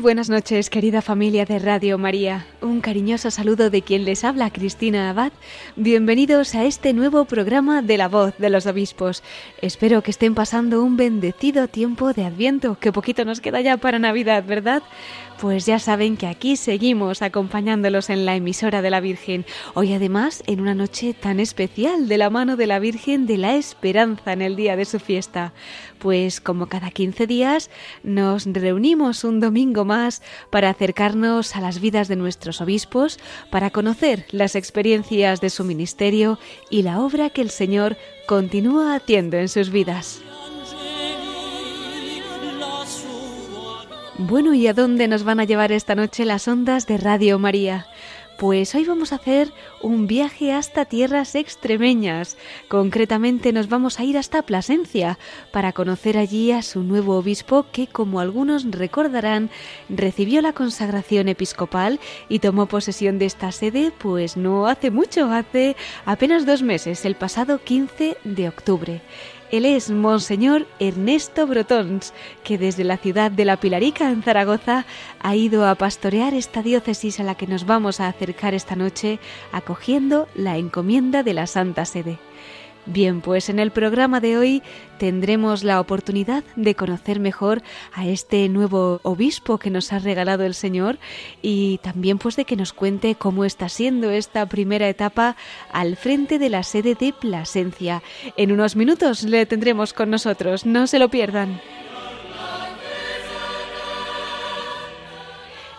Buenas noches, querida familia de Radio María. Un cariñoso saludo de quien les habla, Cristina Abad. Bienvenidos a este nuevo programa de la voz de los obispos. Espero que estén pasando un bendecido tiempo de Adviento, que poquito nos queda ya para Navidad, ¿verdad? Pues ya saben que aquí seguimos acompañándolos en la emisora de la Virgen. Hoy además en una noche tan especial de la mano de la Virgen de la Esperanza en el día de su fiesta. Pues como cada 15 días nos reunimos un domingo más para acercarnos a las vidas de nuestros obispos, para conocer las experiencias de su ministerio y la obra que el Señor continúa haciendo en sus vidas. Bueno, ¿y a dónde nos van a llevar esta noche las ondas de Radio María? Pues hoy vamos a hacer un viaje hasta tierras extremeñas. Concretamente nos vamos a ir hasta Plasencia para conocer allí a su nuevo obispo que, como algunos recordarán, recibió la consagración episcopal y tomó posesión de esta sede pues no hace mucho, hace apenas dos meses, el pasado 15 de octubre. Él es Monseñor Ernesto Brotons, que desde la ciudad de La Pilarica, en Zaragoza, ha ido a pastorear esta diócesis a la que nos vamos a acercar esta noche, acogiendo la encomienda de la Santa Sede. Bien, pues en el programa de hoy tendremos la oportunidad de conocer mejor a este nuevo obispo que nos ha regalado el Señor y también pues de que nos cuente cómo está siendo esta primera etapa al frente de la sede de Plasencia. En unos minutos le tendremos con nosotros, no se lo pierdan.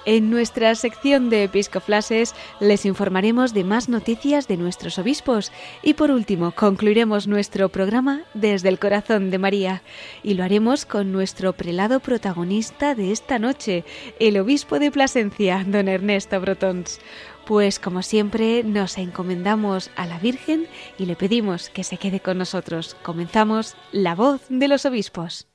En nuestra sección de Episcoflases les informaremos de más noticias de nuestros obispos y por último concluiremos nuestro programa desde el corazón de María y lo haremos con nuestro prelado protagonista de esta noche, el obispo de Plasencia, don Ernesto Brotons. Pues como siempre nos encomendamos a la Virgen y le pedimos que se quede con nosotros. Comenzamos La voz de los obispos.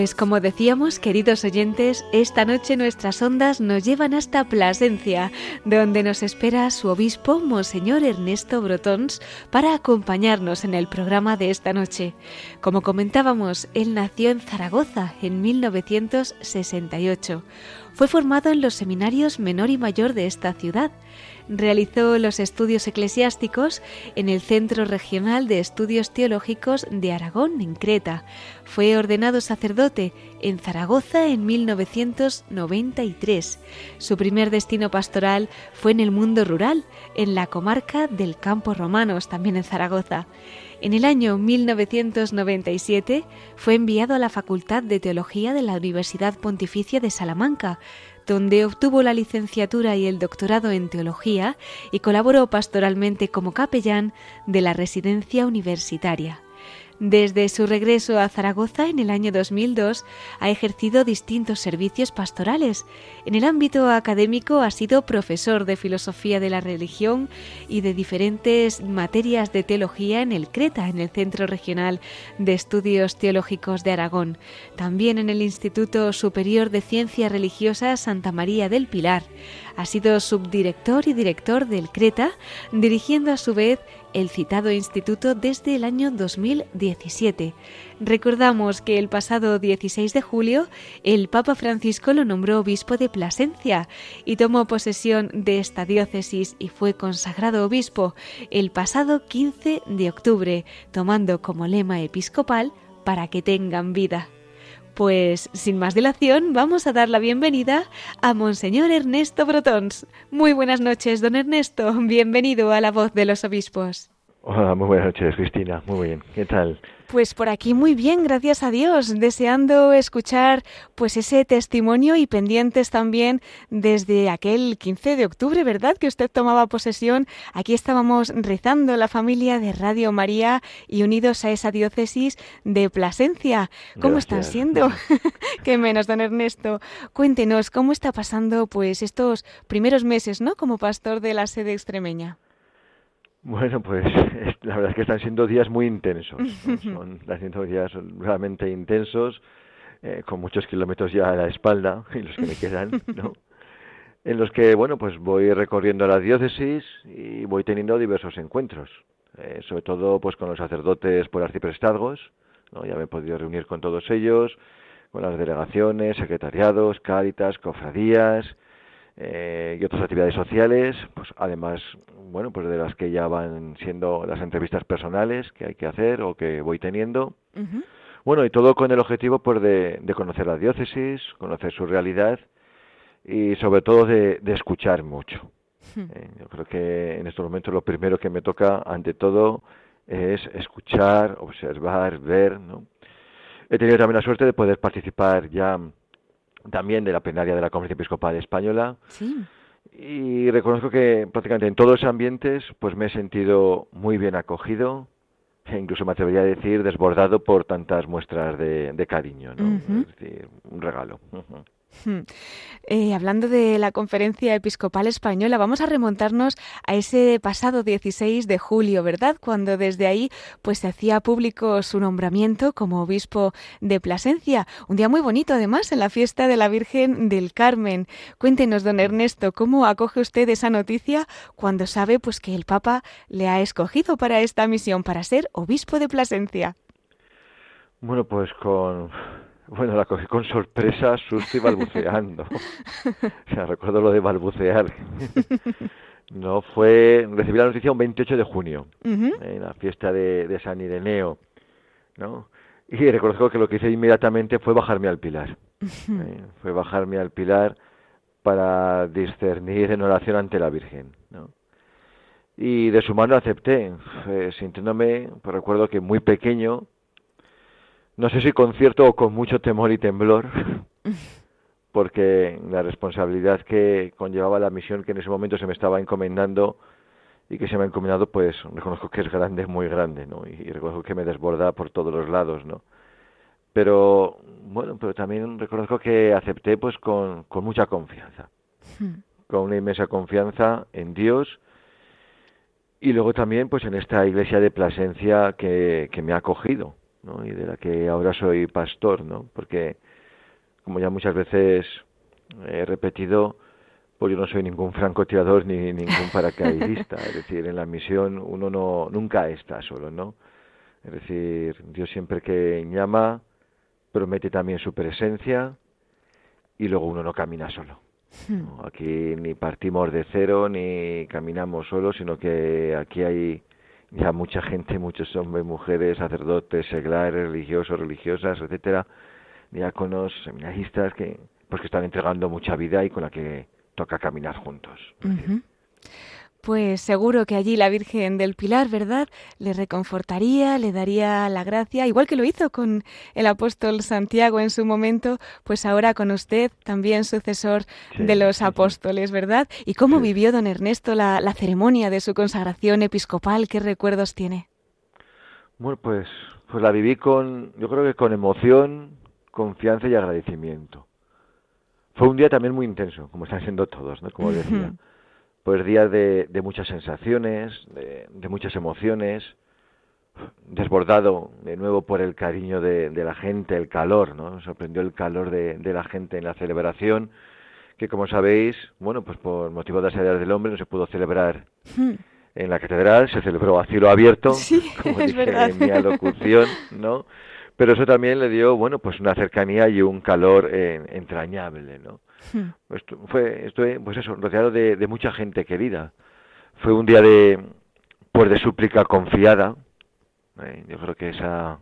Pues como decíamos, queridos oyentes, esta noche nuestras ondas nos llevan hasta Plasencia, donde nos espera su obispo, Monseñor Ernesto Brotons, para acompañarnos en el programa de esta noche. Como comentábamos, él nació en Zaragoza en 1968. Fue formado en los seminarios menor y mayor de esta ciudad realizó los estudios eclesiásticos en el Centro Regional de Estudios Teológicos de Aragón, en Creta. Fue ordenado sacerdote en Zaragoza en 1993. Su primer destino pastoral fue en el mundo rural, en la comarca del Campo Romanos, también en Zaragoza. En el año 1997 fue enviado a la Facultad de Teología de la Universidad Pontificia de Salamanca, donde obtuvo la licenciatura y el doctorado en teología y colaboró pastoralmente como capellán de la residencia universitaria. Desde su regreso a Zaragoza en el año 2002 ha ejercido distintos servicios pastorales. En el ámbito académico ha sido profesor de filosofía de la religión y de diferentes materias de teología en el CRETA, en el Centro Regional de Estudios Teológicos de Aragón. También en el Instituto Superior de Ciencias Religiosas Santa María del Pilar. Ha sido subdirector y director del CRETA, dirigiendo a su vez el citado instituto desde el año 2017. Recordamos que el pasado 16 de julio el Papa Francisco lo nombró obispo de Plasencia y tomó posesión de esta diócesis y fue consagrado obispo el pasado 15 de octubre, tomando como lema episcopal para que tengan vida. Pues sin más dilación, vamos a dar la bienvenida a Monseñor Ernesto Brotons. Muy buenas noches, don Ernesto. Bienvenido a la voz de los obispos. Hola, muy buenas noches, Cristina. Muy bien. ¿Qué tal? Pues por aquí muy bien, gracias a Dios, deseando escuchar pues ese testimonio y pendientes también desde aquel 15 de octubre, ¿verdad? Que usted tomaba posesión. Aquí estábamos rezando la familia de Radio María y unidos a esa diócesis de Plasencia. ¿Cómo están siendo? Qué menos, don Ernesto. Cuéntenos cómo está pasando pues estos primeros meses, ¿no? Como pastor de la sede extremeña. Bueno, pues la verdad es que están siendo días muy intensos. Son, están siendo días realmente intensos, eh, con muchos kilómetros ya a la espalda y los que me quedan, ¿no? En los que, bueno, pues voy recorriendo la diócesis y voy teniendo diversos encuentros, eh, sobre todo pues con los sacerdotes por arciprestazgos, ¿no? Ya me he podido reunir con todos ellos, con las delegaciones, secretariados, cáritas, cofradías, eh, y otras actividades sociales, pues además, bueno, pues de las que ya van siendo las entrevistas personales que hay que hacer o que voy teniendo. Bueno, y todo con el objetivo pues de, conocer la diócesis, conocer su realidad y sobre todo de, escuchar mucho. Eh, yo creo que en estos momentos lo primero que me toca, ante todo, es escuchar, observar, ver, ¿no? He tenido también la suerte de poder participar ya también de la plenaria de la Conferencia Episcopal Española. Y reconozco que prácticamente en todos los ambientes pues me he sentido muy bien acogido e incluso me atrevería a decir desbordado por tantas muestras de, cariño, ¿no? Es decir, un regalo. Eh, hablando de la conferencia episcopal española, vamos a remontarnos a ese pasado 16 de julio, ¿verdad? Cuando desde ahí pues se hacía público su nombramiento como obispo de Plasencia. Un día muy bonito además en la fiesta de la Virgen del Carmen. Cuéntenos, don Ernesto, ¿cómo acoge usted esa noticia cuando sabe pues que el Papa le ha escogido para esta misión, para ser obispo de Plasencia? Bueno, pues con bueno, la cogí con sorpresa, susto y balbuceando. o sea, recuerdo lo de balbucear. no fue, recibí la noticia un 28 de junio, en la fiesta de, San Ireneo, ¿no? Y reconozco que lo que hice inmediatamente fue bajarme al pilar. ¿eh? Fue bajarme al pilar para discernir en oración ante la Virgen, ¿no? Y de su mano acepté, eh, sintiéndome, pues recuerdo que muy pequeño, no sé si con cierto o con mucho temor y temblor, porque la responsabilidad que conllevaba la misión que en ese momento se me estaba encomendando y que se me ha encomendado, pues reconozco que es grande, muy grande, ¿no? Y, reconozco que me desborda por todos los lados, ¿no? Pero, bueno, pero también reconozco que acepté, pues, con, con mucha confianza, hmm. con una inmensa confianza en Dios y luego también, pues, en esta iglesia de Plasencia que, que me ha acogido, ¿no? y de la que ahora soy pastor, ¿no? porque como ya muchas veces he repetido, pues yo no soy ningún francotirador ni ningún paracaidista, es decir, en la misión uno no nunca está solo, ¿no? Es decir, Dios siempre que llama promete también su presencia y luego uno no camina solo. Hmm. Aquí ni partimos de cero ni caminamos solos, sino que aquí hay ya mucha gente, muchos hombres, mujeres, sacerdotes, seglares, religiosos, religiosas, etcétera, diáconos, seminaristas que pues que están entregando mucha vida y con la que toca caminar juntos. Pues seguro que allí la Virgen del Pilar, ¿verdad? Le reconfortaría, le daría la gracia, igual que lo hizo con el apóstol Santiago en su momento, pues ahora con usted, también sucesor de los apóstoles, ¿verdad? ¿Y cómo vivió don Ernesto la, la, ceremonia de su consagración episcopal? ¿Qué recuerdos tiene? Bueno, pues, pues la viví con, yo creo que con emoción, confianza y agradecimiento. Fue un día también muy intenso, como están siendo todos, ¿no? Como decía pues días de, muchas sensaciones, de, muchas emociones, desbordado de nuevo por el cariño de, la gente, el calor, ¿no? sorprendió el calor de, la gente en la celebración, que como sabéis, bueno, pues por motivo de las edades del hombre no se pudo celebrar hmm. en la catedral, se celebró a cielo abierto, como es dije verdad. en mi alocución, ¿no? Pero eso también le dio, bueno, pues una cercanía y un calor eh, entrañable, ¿no? Pues fue, estuve, pues eso, rodeado de, de mucha gente querida. Fue un día de, pues de súplica confiada. ¿eh? Yo creo que esa,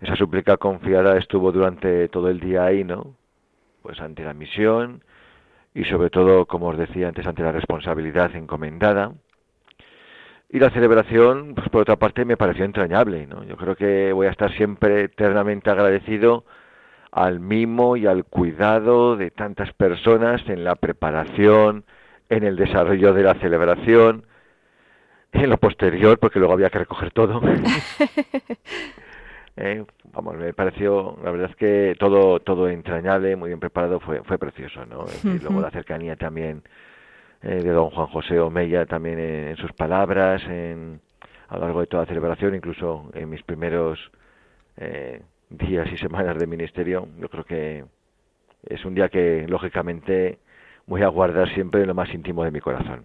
esa súplica confiada estuvo durante todo el día ahí, ¿no? Pues ante la misión y sobre todo, como os decía antes, ante la responsabilidad encomendada. Y la celebración, pues por otra parte, me pareció entrañable, ¿no? Yo creo que voy a estar siempre eternamente agradecido al mimo y al cuidado de tantas personas en la preparación, en el desarrollo de la celebración, en lo posterior, porque luego había que recoger todo. Eh, vamos, me pareció, la verdad es que todo, todo entrañable, muy bien preparado, fue, fue precioso, ¿no? Es decir, luego la cercanía también eh, de don Juan José Omeya, también en, en sus palabras, en, a lo largo de toda la celebración, incluso en mis primeros eh, días y semanas de ministerio, yo creo que es un día que, lógicamente, voy a guardar siempre en lo más íntimo de mi corazón.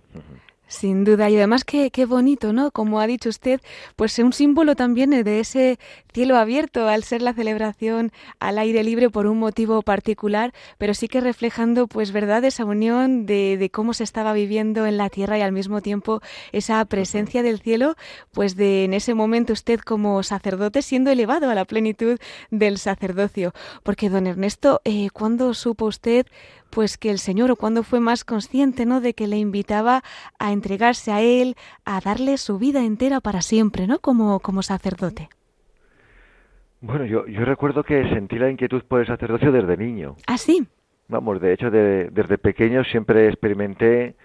Sin duda, y además qué, qué bonito, ¿no? Como ha dicho usted, pues un símbolo también de ese cielo abierto al ser la celebración al aire libre por un motivo particular, pero sí que reflejando, pues, verdad, esa unión de, de cómo se estaba viviendo en la tierra y al mismo tiempo esa presencia del cielo, pues de en ese momento usted como sacerdote siendo elevado a la plenitud del sacerdocio. Porque, don Ernesto, eh, ¿cuándo supo usted pues que el Señor o cuando fue más consciente, ¿no? De que le invitaba a entregarse a Él, a darle su vida entera para siempre, ¿no? Como, como sacerdote. Bueno, yo, yo recuerdo que sentí la inquietud por el sacerdocio desde niño. Ah, sí. Vamos, de hecho, de- desde pequeño siempre experimenté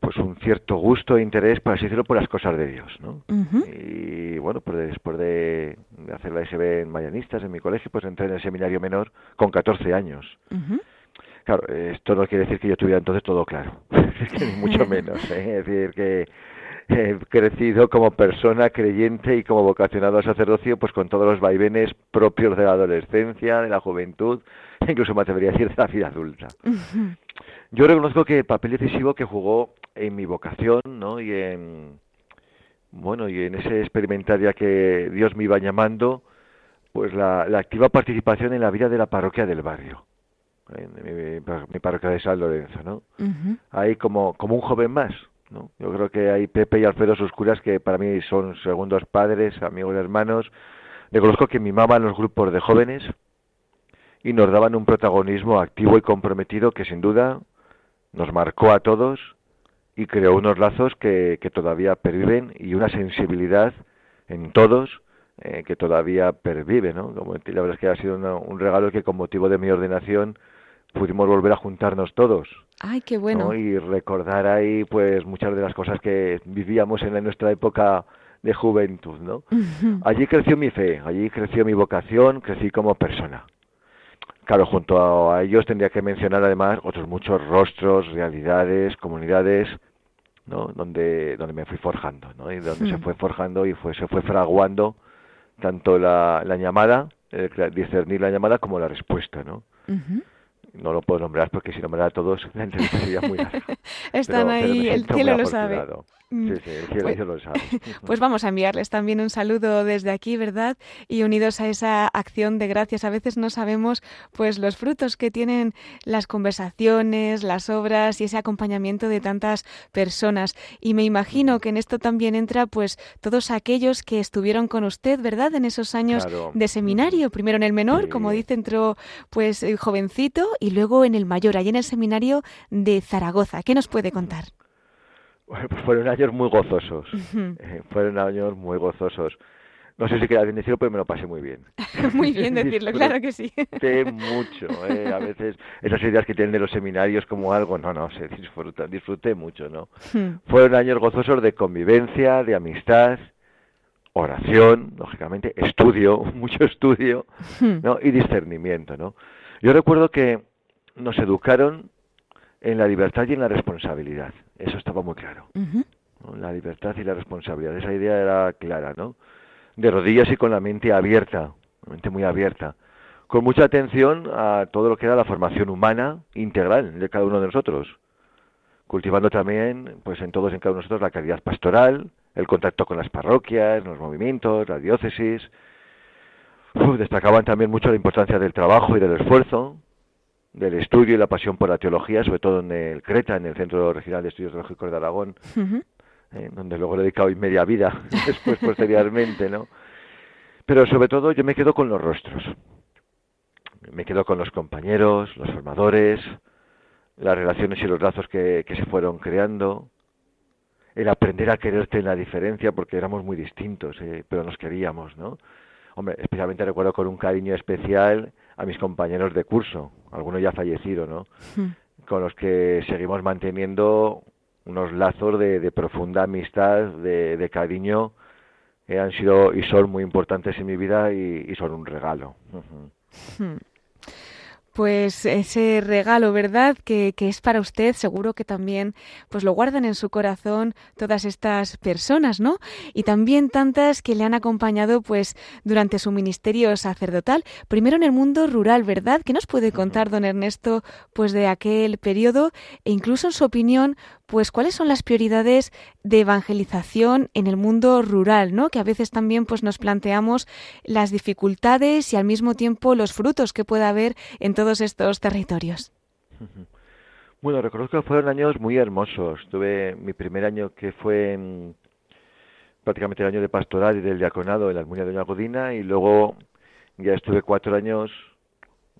pues un cierto gusto e interés, por así decirlo, por las cosas de Dios, ¿no? Y bueno, pues después de, hacer la SB en Mayanistas, en mi colegio, pues entré en el seminario menor con 14 años. Claro, esto no quiere decir que yo tuviera entonces todo claro, mucho menos. ¿eh? Es decir, que he crecido como persona creyente y como vocacionado al sacerdocio, pues con todos los vaivenes propios de la adolescencia, de la juventud, incluso me atrevería a decir de la vida adulta. Yo reconozco que el papel decisivo que jugó en mi vocación, ¿no? Y en bueno, y en ese experimentar ya que Dios me iba llamando, pues la, la activa participación en la vida de la parroquia del barrio, en mi, parroquia de San Lorenzo, ¿no? Ahí como, como un joven más, ¿no? Yo creo que hay Pepe y Alfredo sus curas que para mí son segundos padres, amigos hermanos. Reconozco que mimaban los grupos de jóvenes y nos daban un protagonismo activo y comprometido que sin duda nos marcó a todos y creó unos lazos que, que todavía perviven y una sensibilidad en todos eh, que todavía pervive, ¿no? Como, la verdad es que ha sido una- un regalo que con motivo de mi ordenación pudimos volver a juntarnos todos Ay, qué bueno. ¿no? y recordar ahí pues muchas de las cosas que vivíamos en nuestra época de juventud, ¿no? Allí creció mi fe, allí creció mi vocación, crecí como persona. Claro, junto a ellos tendría que mencionar además otros muchos rostros, realidades, comunidades, ¿no? Donde, donde me fui forjando, ¿no? Y donde se Hmm. fue forjando y fue, se fue fraguando tanto la, la llamada, discernir la llamada como la respuesta, ¿no? No lo puedo nombrar porque si nombrar a todos la entrevista sería muy larga. Están Pero- pero ahí, el siento cielo lo sabe. Mm. Sí, sí, el cielo, Pues- lo sabe. Pues vamos a enviarles también un saludo desde aquí, ¿verdad? Y unidos a esa acción de gracias, a veces no sabemos pues los frutos que tienen las conversaciones, las obras y ese acompañamiento de tantas personas. Y me imagino que en esto también entra pues todos aquellos que estuvieron con usted, ¿verdad? En esos años Claro. de seminario, primero en el menor, Sí. como dice, entró pues eh, jovencito y luego en el mayor, allí en el seminario de Zaragoza. ¿Qué nos puede contar? Fueron años muy gozosos. Eh, fueron años muy gozosos. No sé si queda bien decirlo, pero me lo pasé muy bien. Muy bien decirlo, claro que sí. Mucho. eh, A veces esas ideas que tienen de los seminarios como algo, no, no, se disfruta, disfruté mucho, ¿no? Hmm. Fueron años gozosos de convivencia, de amistad, oración, lógicamente, estudio, mucho estudio, Hmm. ¿no? y discernimiento, ¿no? Yo recuerdo que nos educaron en la libertad y en la responsabilidad. Eso estaba muy claro. La libertad y la responsabilidad. Esa idea era clara, ¿no? De rodillas y con la mente abierta, la mente muy abierta, con mucha atención a todo lo que era la formación humana integral de cada uno de nosotros, cultivando también, pues en todos en cada uno de nosotros, la caridad pastoral, el contacto con las parroquias, los movimientos, la diócesis. destacaban también mucho la importancia del trabajo y del esfuerzo, del estudio y la pasión por la teología, sobre todo en el CRETA, en el Centro Regional de Estudios Teológicos de Aragón, eh, donde luego he dedicado media vida, después posteriormente, ¿no? Pero sobre todo yo me quedo con los rostros, me quedo con los compañeros, los formadores, las relaciones y los lazos que, se fueron creando, el aprender a quererte en la diferencia, porque éramos muy distintos, eh, pero nos queríamos, ¿no? Hombre, especialmente recuerdo con un cariño especial a mis compañeros de curso, algunos ya fallecidos, ¿no? Hmm. Con los que seguimos manteniendo unos lazos de, profunda amistad, de, cariño, que han sido y son muy importantes en mi vida y, son un regalo pues ese regalo, ¿verdad? Que, que, es para usted, seguro que también pues lo guardan en su corazón todas estas personas, ¿no? Y también tantas que le han acompañado pues durante su ministerio sacerdotal, primero en el mundo rural, ¿verdad? ¿Qué nos puede contar don Ernesto pues de aquel periodo e incluso en su opinión pues cuáles son las prioridades de evangelización en el mundo rural, ¿no? Que a veces también pues nos planteamos las dificultades y al mismo tiempo los frutos que pueda haber en todos estos territorios. Bueno, reconozco que fueron años muy hermosos. Tuve mi primer año que fue prácticamente el año de pastoral y del diaconado en la Almunia de Doña Godina y luego ya estuve cuatro años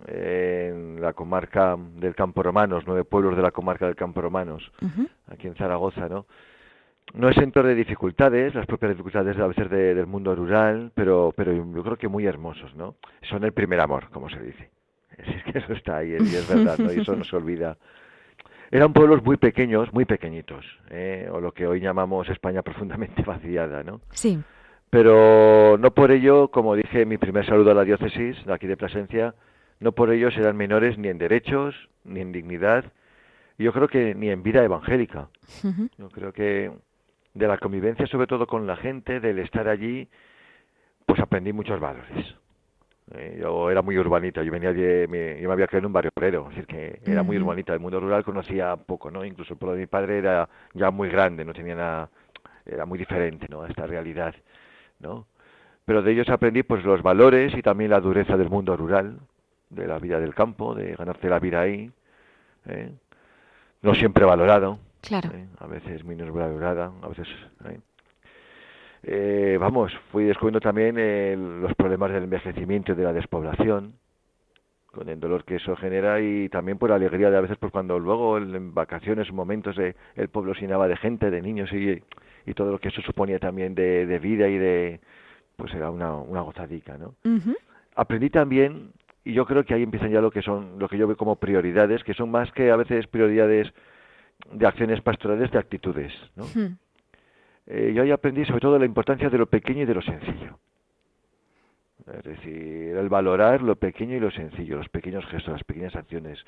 en la comarca del Campo Romanos, nueve pueblos de la comarca del Campo Romanos, aquí en Zaragoza, ¿no? No es exento de dificultades, las propias dificultades a veces del mundo rural, pero, pero yo creo que muy hermosos, ¿no? Son el primer amor, como se dice. Es que eso está ahí, y es verdad, ¿no? Y eso no se olvida. Eran pueblos muy pequeños, muy pequeñitos, ¿eh? o lo que hoy llamamos España profundamente vaciada, ¿no? Sí. Pero no por ello, como dije en mi primer saludo a la diócesis de aquí de Plasencia, no por ello serán menores ni en derechos, ni en dignidad, yo creo que ni en vida evangélica. Yo creo que de la convivencia, sobre todo con la gente, del estar allí, pues aprendí muchos valores. Eh, yo era muy urbanita, yo venía de, me, yo me había creado en un barrio obrero, es decir, que era muy urbanita, el mundo rural conocía poco, ¿no? Incluso el pueblo de mi padre era ya muy grande, no tenía nada, era muy diferente, ¿no? A esta realidad, ¿no? Pero de ellos aprendí, pues, los valores y también la dureza del mundo rural, de la vida del campo, de ganarse la vida ahí, ¿eh? no siempre valorado, claro. ¿eh? a veces menos valorada, a veces... ¿eh? Eh vamos, fui descubriendo también los problemas del envejecimiento y de la despoblación, con el dolor que eso genera y también por la alegría de a veces pues cuando luego en vacaciones, momentos el pueblo se llenaba de gente, de niños y, y todo lo que eso suponía también de, de vida y de pues era una, una gozadica, ¿no? Aprendí también y yo creo que ahí empiezan ya lo que son lo que yo veo como prioridades que son más que a veces prioridades de acciones pastorales de actitudes ¿no? Hmm. Eh, yo ahí aprendí sobre todo la importancia de lo pequeño y de lo sencillo. Es decir el valorar lo pequeño y lo sencillo los pequeños gestos las pequeñas acciones.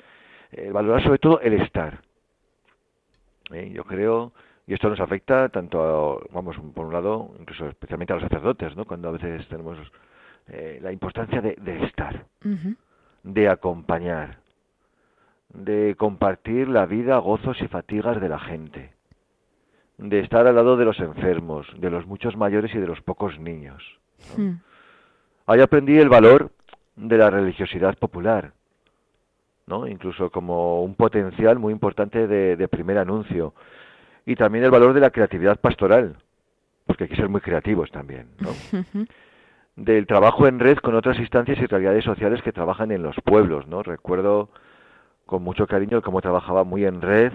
El valorar sobre todo el estar. ¿Eh? yo creo y esto nos afecta tanto a, vamos por un lado incluso especialmente a los sacerdotes no cuando a veces tenemos eh, la importancia de, estar, de acompañar, de compartir la vida, gozos y fatigas de la gente, de estar al lado de los enfermos, de los muchos mayores y de los pocos niños. Hmm. Ahí aprendí el valor de la religiosidad popular, ¿no? incluso como un potencial muy importante de, de primer anuncio, y también el valor de la creatividad pastoral, porque hay que ser muy creativos también. ¿no? del trabajo en red con otras instancias y realidades sociales que trabajan en los pueblos, ¿no? Recuerdo con mucho cariño cómo trabajaba muy en red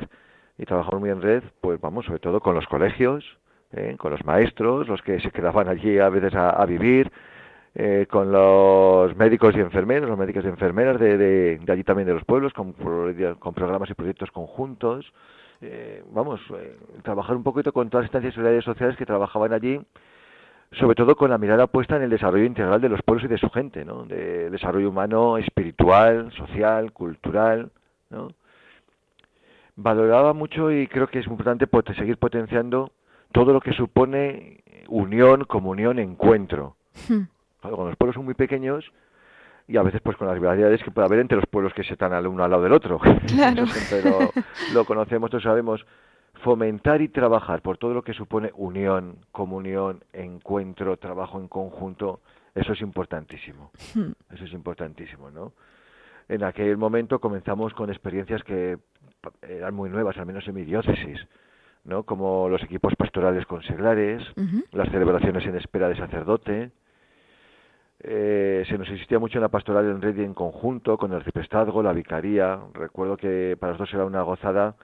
y trabajaba muy en red, pues vamos, sobre todo con los colegios, ¿eh? con los maestros, los que se quedaban allí a veces a, vivir, eh, con los médicos y enfermeros, los médicos y enfermeras de, de, allí también de los pueblos, con, programas y proyectos conjuntos. Eh, vamos, trabajar un poquito con todas las instancias y sociales que trabajaban allí sobre todo con la mirada puesta en el desarrollo integral de los pueblos y de su gente, ¿no? De desarrollo humano, espiritual, social, cultural, ¿no? Valoraba mucho y creo que es importante seguir potenciando todo lo que supone unión, comunión, encuentro. Hmm. cuando los pueblos son muy pequeños, y a veces pues con las rivalidades que puede haber entre los pueblos que se están al uno al lado del otro. Claro. Siempre lo, lo conocemos, todos sabemos. Fomentar y trabajar por todo lo que supone unión, comunión, encuentro, trabajo en conjunto, eso es importantísimo. Hmm. Eso es importantísimo, ¿no? En aquel momento comenzamos con experiencias que eran muy nuevas, al menos en mi diócesis, ¿no? Como los equipos pastorales con seglares, las celebraciones en espera de sacerdote. Eh, se nos insistía mucho en la pastoral en red y en conjunto, con el arciprestazgo, la vicaría. Recuerdo que para nosotros era una gozada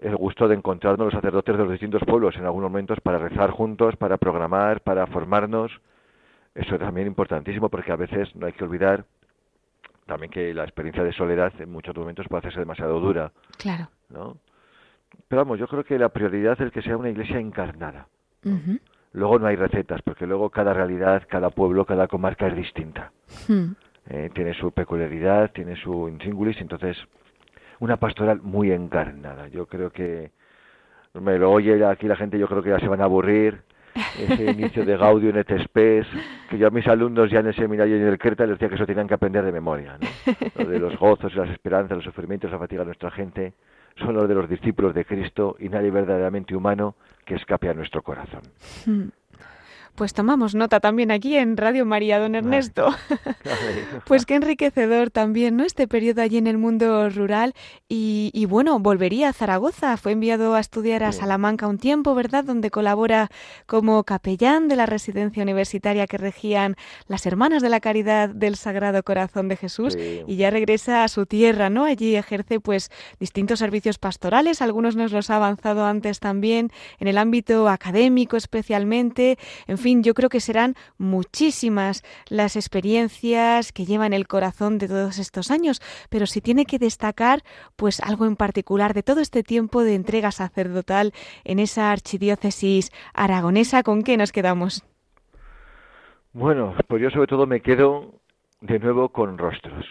el gusto de encontrarnos los sacerdotes de los distintos pueblos en algunos momentos para rezar juntos, para programar, para formarnos. Eso es también importantísimo porque a veces no hay que olvidar también que la experiencia de soledad en muchos momentos puede hacerse demasiado dura, Claro. ¿no? Pero vamos, yo creo que la prioridad es que sea una iglesia encarnada. Luego no hay recetas, porque luego cada realidad, cada pueblo, cada comarca es distinta. Hmm. Eh, tiene su peculiaridad, tiene su intríngulis, entonces una pastoral muy encarnada. Yo creo que me lo oye aquí la gente, yo creo que ya se van a aburrir. Ese inicio de Gaudium et Spes, que yo a mis alumnos ya en el seminario y en el Creta les decía que eso tenían que aprender de memoria. ¿no? Lo de los gozos, las esperanzas, los sufrimientos, la fatiga de nuestra gente, son los de los discípulos de Cristo y nadie verdaderamente humano que escape a nuestro corazón. Pues tomamos nota también aquí en Radio María, don Ernesto. Pues qué enriquecedor también, ¿no? Este periodo allí en el mundo rural. Y, y bueno, volvería a Zaragoza. Fue enviado a estudiar a. Salamanca un tiempo, ¿verdad? Donde colabora como capellán de la residencia universitaria que regían las Hermanas de la Caridad del Sagrado Corazón de Jesús. Sí. Y ya regresa a su tierra, ¿no? Allí ejerce pues distintos servicios pastorales. Algunos nos los ha avanzado antes también, en el ámbito académico especialmente. En fin, yo creo que serán muchísimas las experiencias que llevan el corazón de todos estos años, pero si tiene que destacar pues algo en particular de todo este tiempo de entrega sacerdotal en esa archidiócesis aragonesa, ¿con qué nos quedamos? Bueno, pues yo sobre todo me quedo de nuevo con rostros.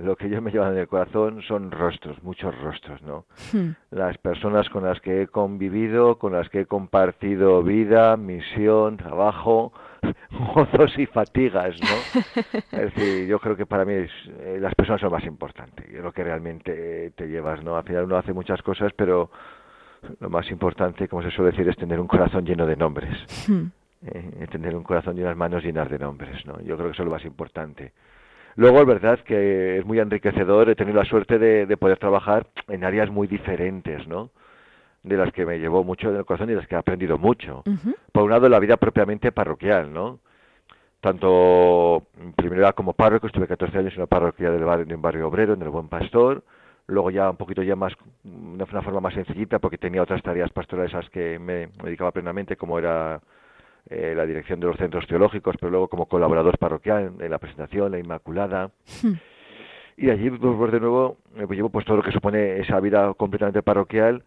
Lo que yo me llevo en el corazón son rostros, muchos rostros, ¿no? Hmm, Las personas con las que he convivido, con las que he compartido vida, misión, trabajo, gozos y fatigas, ¿no? Es decir, yo creo que para mí es, eh, las personas son lo más importante, es lo que realmente te llevas, ¿no? Al final uno hace muchas cosas, pero lo más importante, como se suele decir, es tener un corazón lleno de nombres hmm, eh, tener un corazón y unas manos llenas de nombres, ¿no? Yo creo que eso es lo más importante. Luego, es verdad que es muy enriquecedor, he tenido la suerte de, de poder trabajar en áreas muy diferentes, ¿no? De las que me llevó mucho en el corazón y de las que he aprendido mucho. Por un lado, la vida propiamente parroquial, ¿no? Tanto, primero era como párroco, estuve 14 años en una parroquia del barrio, de un barrio obrero, en el Buen Pastor, luego ya un poquito ya más, de una forma más sencillita, porque tenía otras tareas pastorales a las que me, me dedicaba plenamente, como era eh, la dirección de los centros teológicos, pero luego como colaborador parroquial en la presentación, la Inmaculada. hmm, Y allí, pues, pues, de nuevo, eh, pues, llevo pues todo lo que supone esa vida completamente parroquial,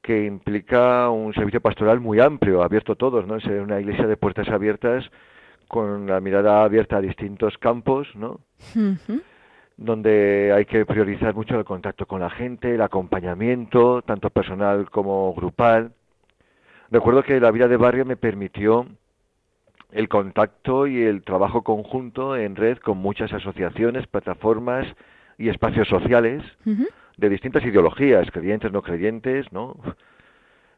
que implica un servicio pastoral muy amplio, abierto a todos, ¿no? Es una iglesia de puertas abiertas, con la mirada abierta a distintos campos, ¿no? donde hay que priorizar mucho el contacto con la gente, el acompañamiento, tanto personal como grupal. Recuerdo que la vida de barrio me permitió el contacto y el trabajo conjunto en red con muchas asociaciones, plataformas y espacios sociales de distintas ideologías, creyentes, no creyentes, ¿no?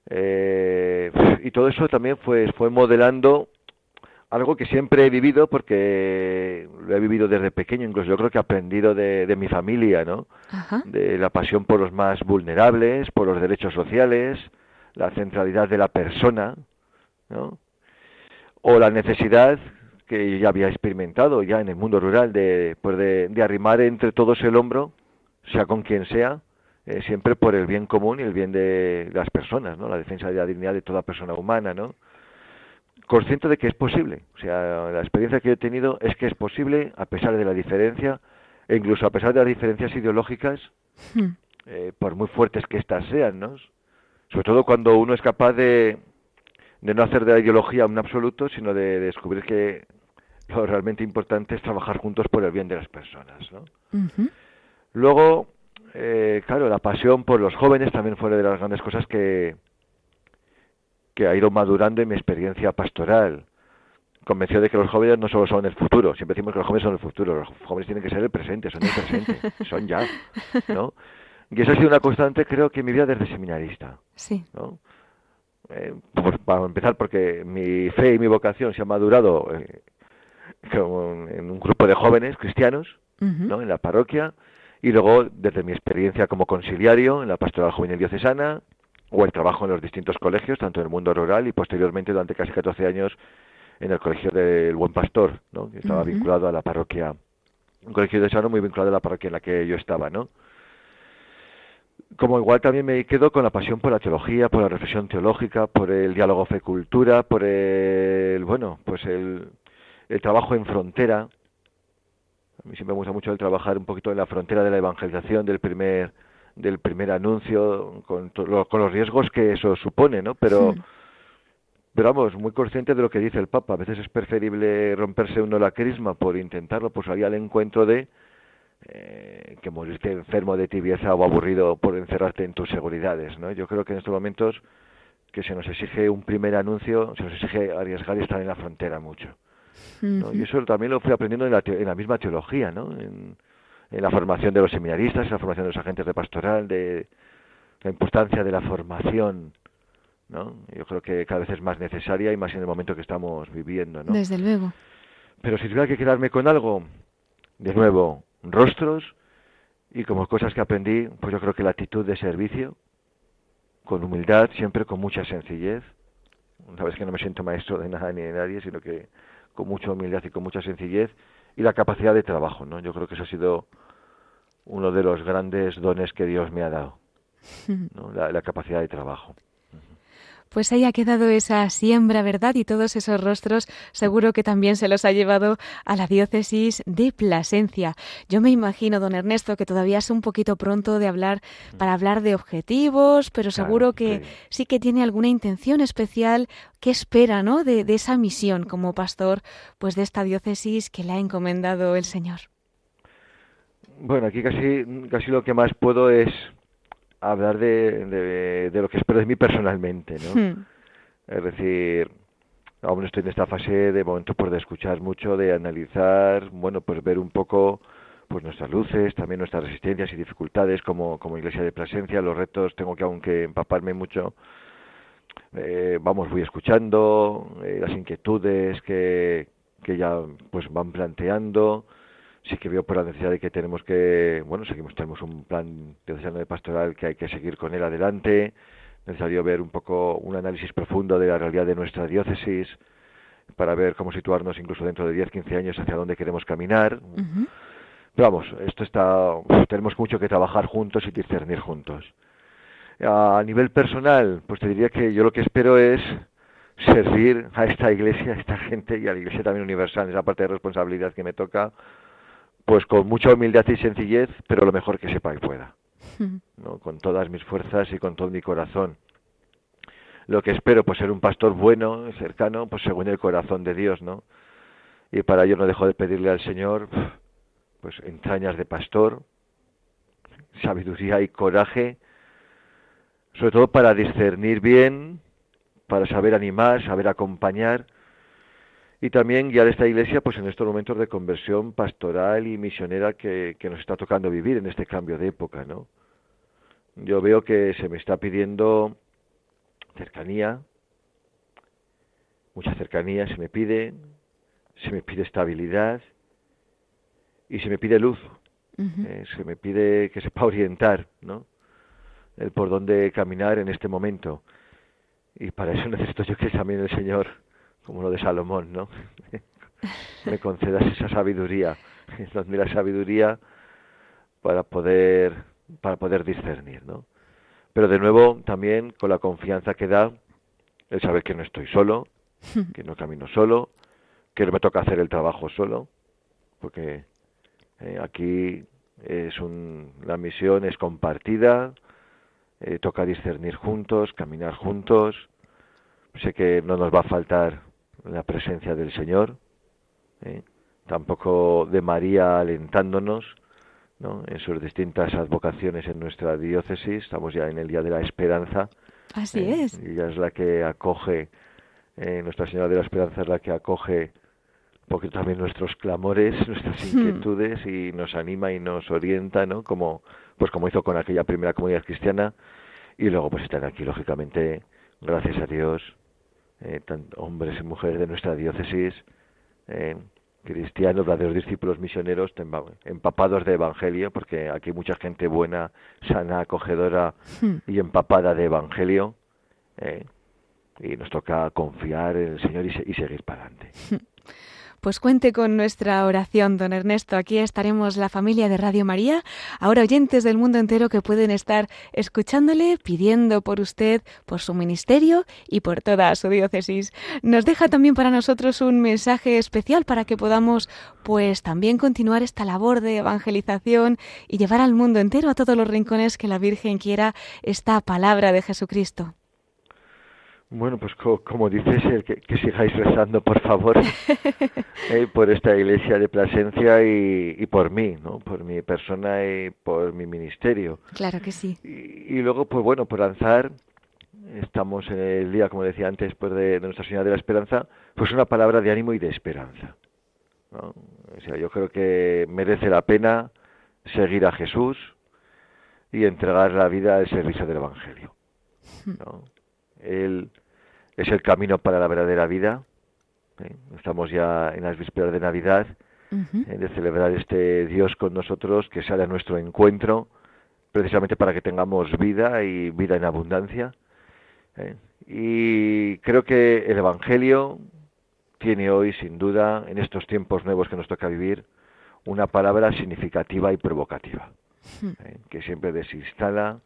Eh, y todo eso también fue, fue modelando algo que siempre he vivido porque lo he vivido desde pequeño, incluso yo creo que he aprendido de, de mi familia, ¿no? Ajá. De la pasión por los más vulnerables, por los derechos sociales, la centralidad de la persona, ¿no? O la necesidad que yo ya había experimentado ya en el mundo rural de, pues de, de arrimar entre todos el hombro, sea con quien sea, eh, siempre por el bien común y el bien de las personas, ¿no? La defensa de la dignidad de toda persona humana, ¿no? Consciente de que es posible. O sea, la experiencia que he tenido es que es posible, a pesar de la diferencia, e incluso a pesar de las diferencias ideológicas, Hmm, eh, por muy fuertes que éstas sean, ¿no? Sobre todo cuando uno es capaz de, de no hacer de la ideología un absoluto, sino de, descubrir que lo realmente importante es trabajar juntos por el bien de las personas, ¿no? Luego, eh, claro, la pasión por los jóvenes también fue una de las grandes cosas que, que ha ido madurando en mi experiencia pastoral. convencido de que los jóvenes no solo son el futuro, siempre decimos que los jóvenes son el futuro, los jóvenes tienen que ser el presente, son el presente, son ya, ¿no? Y eso ha sido una constante, creo que en mi vida desde seminarista. Sí. ¿no? Eh, pues, para empezar, porque mi fe y mi vocación se han madurado eh, en un grupo de jóvenes cristianos, ¿no? En la parroquia, y luego desde mi experiencia como conciliario en la pastoral juvenil diocesana, o el trabajo en los distintos colegios, tanto en el mundo rural y posteriormente durante casi 14 años en el colegio del Buen Pastor, ¿no? Que estaba vinculado a la parroquia, un colegio diocesano muy vinculado a la parroquia en la que yo estaba, ¿no? Como igual también me quedo con la pasión por la teología, por la reflexión teológica, por el diálogo fe-cultura, por el, bueno, pues el, el trabajo en frontera. A mí siempre me gusta mucho el trabajar un poquito en la frontera de la evangelización del primer del primer anuncio con, con los riesgos que eso supone, ¿no? Pero pero vamos, muy consciente de lo que dice el Papa. A veces es preferible romperse uno la crisma por intentarlo, pues salir al encuentro de eh, que morirte enfermo de tibieza o aburrido por encerrarte en tus seguridades, ¿no? Yo creo que en estos momentos que se nos exige un primer anuncio, se nos exige arriesgar y estar en la frontera mucho. Y eso también lo fui aprendiendo en la, en la misma teología, ¿no? En, la formación de los seminaristas, en la formación de los agentes de pastoral, de la importancia de la formación, ¿no? Yo creo que cada vez es más necesaria y más en el momento que estamos viviendo, ¿no? Desde luego. Pero si tuviera que quedarme con algo, de nuevo, rostros y como cosas que aprendí, pues yo creo que la actitud de servicio, con humildad, siempre con mucha sencillez. Sabes que no me siento maestro de nada ni de nadie, sino que con mucha humildad y con mucha sencillez y la capacidad de trabajo, ¿no? Yo creo que eso ha sido uno de los grandes dones que Dios me ha dado, ¿no? la capacidad de trabajo. Pues ahí ha quedado esa siembra, ¿verdad? Y todos esos rostros seguro que también se los ha llevado a la diócesis de Plasencia. Yo me imagino, don Ernesto, que todavía es un poquito pronto de hablar para hablar de objetivos, pero seguro que sí. que tiene alguna intención especial que espera, ¿no? De, de esa misión como pastor, pues de esta diócesis que le ha encomendado el Señor. Bueno, aquí casi, casi lo que más puedo es hablar de, de, lo que espero de mí personalmente, ¿no? Hmm. Es decir, aún estoy en esta fase de momento por de escuchar mucho, de analizar, bueno, pues ver un poco pues nuestras luces, también nuestras resistencias y dificultades como, como iglesia de presencia, los retos, tengo que aunque empaparme mucho, eh, vamos, voy escuchando eh, las inquietudes que, que ya pues van planteando, sí que veo por la necesidad de que tenemos que, bueno, seguimos, tenemos un plan de pastoral que hay que seguir con él adelante, necesario ver un poco un análisis profundo de la realidad de nuestra diócesis para ver cómo situarnos incluso dentro de 10, 15 años hacia dónde queremos caminar. Pero vamos, esto está, tenemos mucho que trabajar juntos y discernir juntos. A nivel personal, pues te diría que yo lo que espero es servir a esta iglesia, a esta gente y a la iglesia también universal, esa parte de responsabilidad que me toca, pues con mucha humildad y sencillez, pero lo mejor que sepa y pueda, ¿no? con todas mis fuerzas y con todo mi corazón. Lo que espero, pues ser un pastor bueno, cercano, pues según el corazón de Dios, ¿no? Y para ello no dejo de pedirle al Señor, pues entrañas de pastor, sabiduría y coraje, sobre todo para discernir bien, para saber animar, saber acompañar, y también guiar esta iglesia pues en estos momentos de conversión pastoral y misionera que, nos está tocando vivir en este cambio de época, ¿no? Yo veo que se me está pidiendo cercanía, mucha cercanía se me pide, se me pide estabilidad y se me pide luz, eh, se me pide que sepa orientar, ¿no? El por dónde caminar en este momento. Y para eso necesito yo que también el Señor como lo de Salomón, ¿no? me concedas esa sabiduría, donde la sabiduría para poder para poder discernir, ¿no? Pero de nuevo también con la confianza que da el saber que no estoy solo, que no camino solo, que no me toca hacer el trabajo solo, porque eh, aquí es un, la misión es compartida, eh, toca discernir juntos, caminar juntos. Sé que no nos va a faltar la presencia del Señor, ¿eh? tampoco de María alentándonos ¿no? en sus distintas advocaciones en nuestra diócesis. Estamos ya en el Día de la Esperanza. Así ¿eh? es. Y ella es la que acoge Eh, Nuestra Señora de la Esperanza es la que acoge poquito también nuestros clamores, nuestras inquietudes y nos anima y nos orienta, ¿no? Como, pues como hizo con aquella primera comunidad cristiana. Y luego pues están aquí, lógicamente, gracias a Dios, eh, hombres y mujeres de nuestra diócesis, eh, cristianos, verdaderos discípulos misioneros, empapados de evangelio, porque aquí hay mucha gente buena, sana, acogedora hmm. y empapada de evangelio. Eh, y nos toca confiar en el Señor y, y seguir para adelante. Pues cuente con nuestra oración, don Ernesto. Aquí estaremos la familia de Radio María, ahora oyentes del mundo entero que pueden estar escuchándole, pidiendo por usted, por su ministerio y por toda su diócesis. Nos deja también para nosotros un mensaje especial para que podamos, pues, también continuar esta labor de evangelización y llevar al mundo entero a todos los rincones que la Virgen quiera esta palabra de Jesucristo. Bueno, pues como dices, que, que, sigáis rezando, por favor, eh, por esta iglesia de Plasencia y, por mí, ¿no? Por mi persona y por mi ministerio. Claro que sí. Y, luego, pues bueno, por lanzar, estamos en el día, como decía antes, pues de, Nuestra Señora de la Esperanza, pues una palabra de ánimo y de esperanza. ¿no? O sea, yo creo que merece la pena seguir a Jesús y entregar la vida al servicio del Evangelio. ¿no? Él es el camino para la verdadera vida. ¿eh? Estamos ya en las vísperas de Navidad, ¿eh? de celebrar este Dios con nosotros, que sale a nuestro encuentro, precisamente para que tengamos vida y vida en abundancia. ¿eh? Y creo que el Evangelio tiene hoy, sin duda, en estos tiempos nuevos que nos toca vivir, una palabra significativa y provocativa, que siempre desinstala,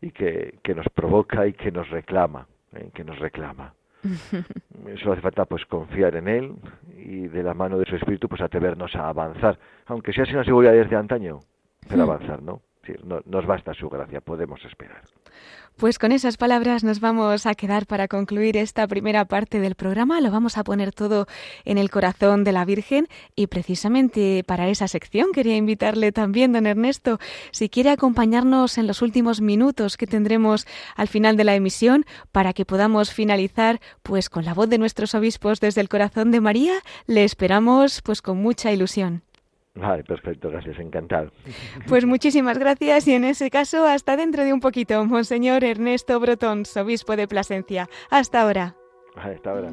y que, que nos provoca y que nos reclama, ¿eh? que nos reclama. Solo hace falta pues confiar en él y de la mano de su espíritu pues atrevernos a avanzar, aunque sea sin la seguridad desde antaño, pero hmm. avanzar, ¿no? no, nos basta su gracia, podemos esperar. Pues con esas palabras nos vamos a quedar para concluir esta primera parte del programa. Lo vamos a poner todo en el corazón de la Virgen y precisamente para esa sección quería invitarle también, don Ernesto, si quiere acompañarnos en los últimos minutos que tendremos al final de la emisión para que podamos finalizar pues con la voz de nuestros obispos desde el corazón de María. Le esperamos pues con mucha ilusión. Vale, perfecto, gracias, encantado. Pues muchísimas gracias y en ese caso hasta dentro de un poquito, Monseñor Ernesto Brotón, obispo de Plasencia. Hasta ahora. Hasta ahora.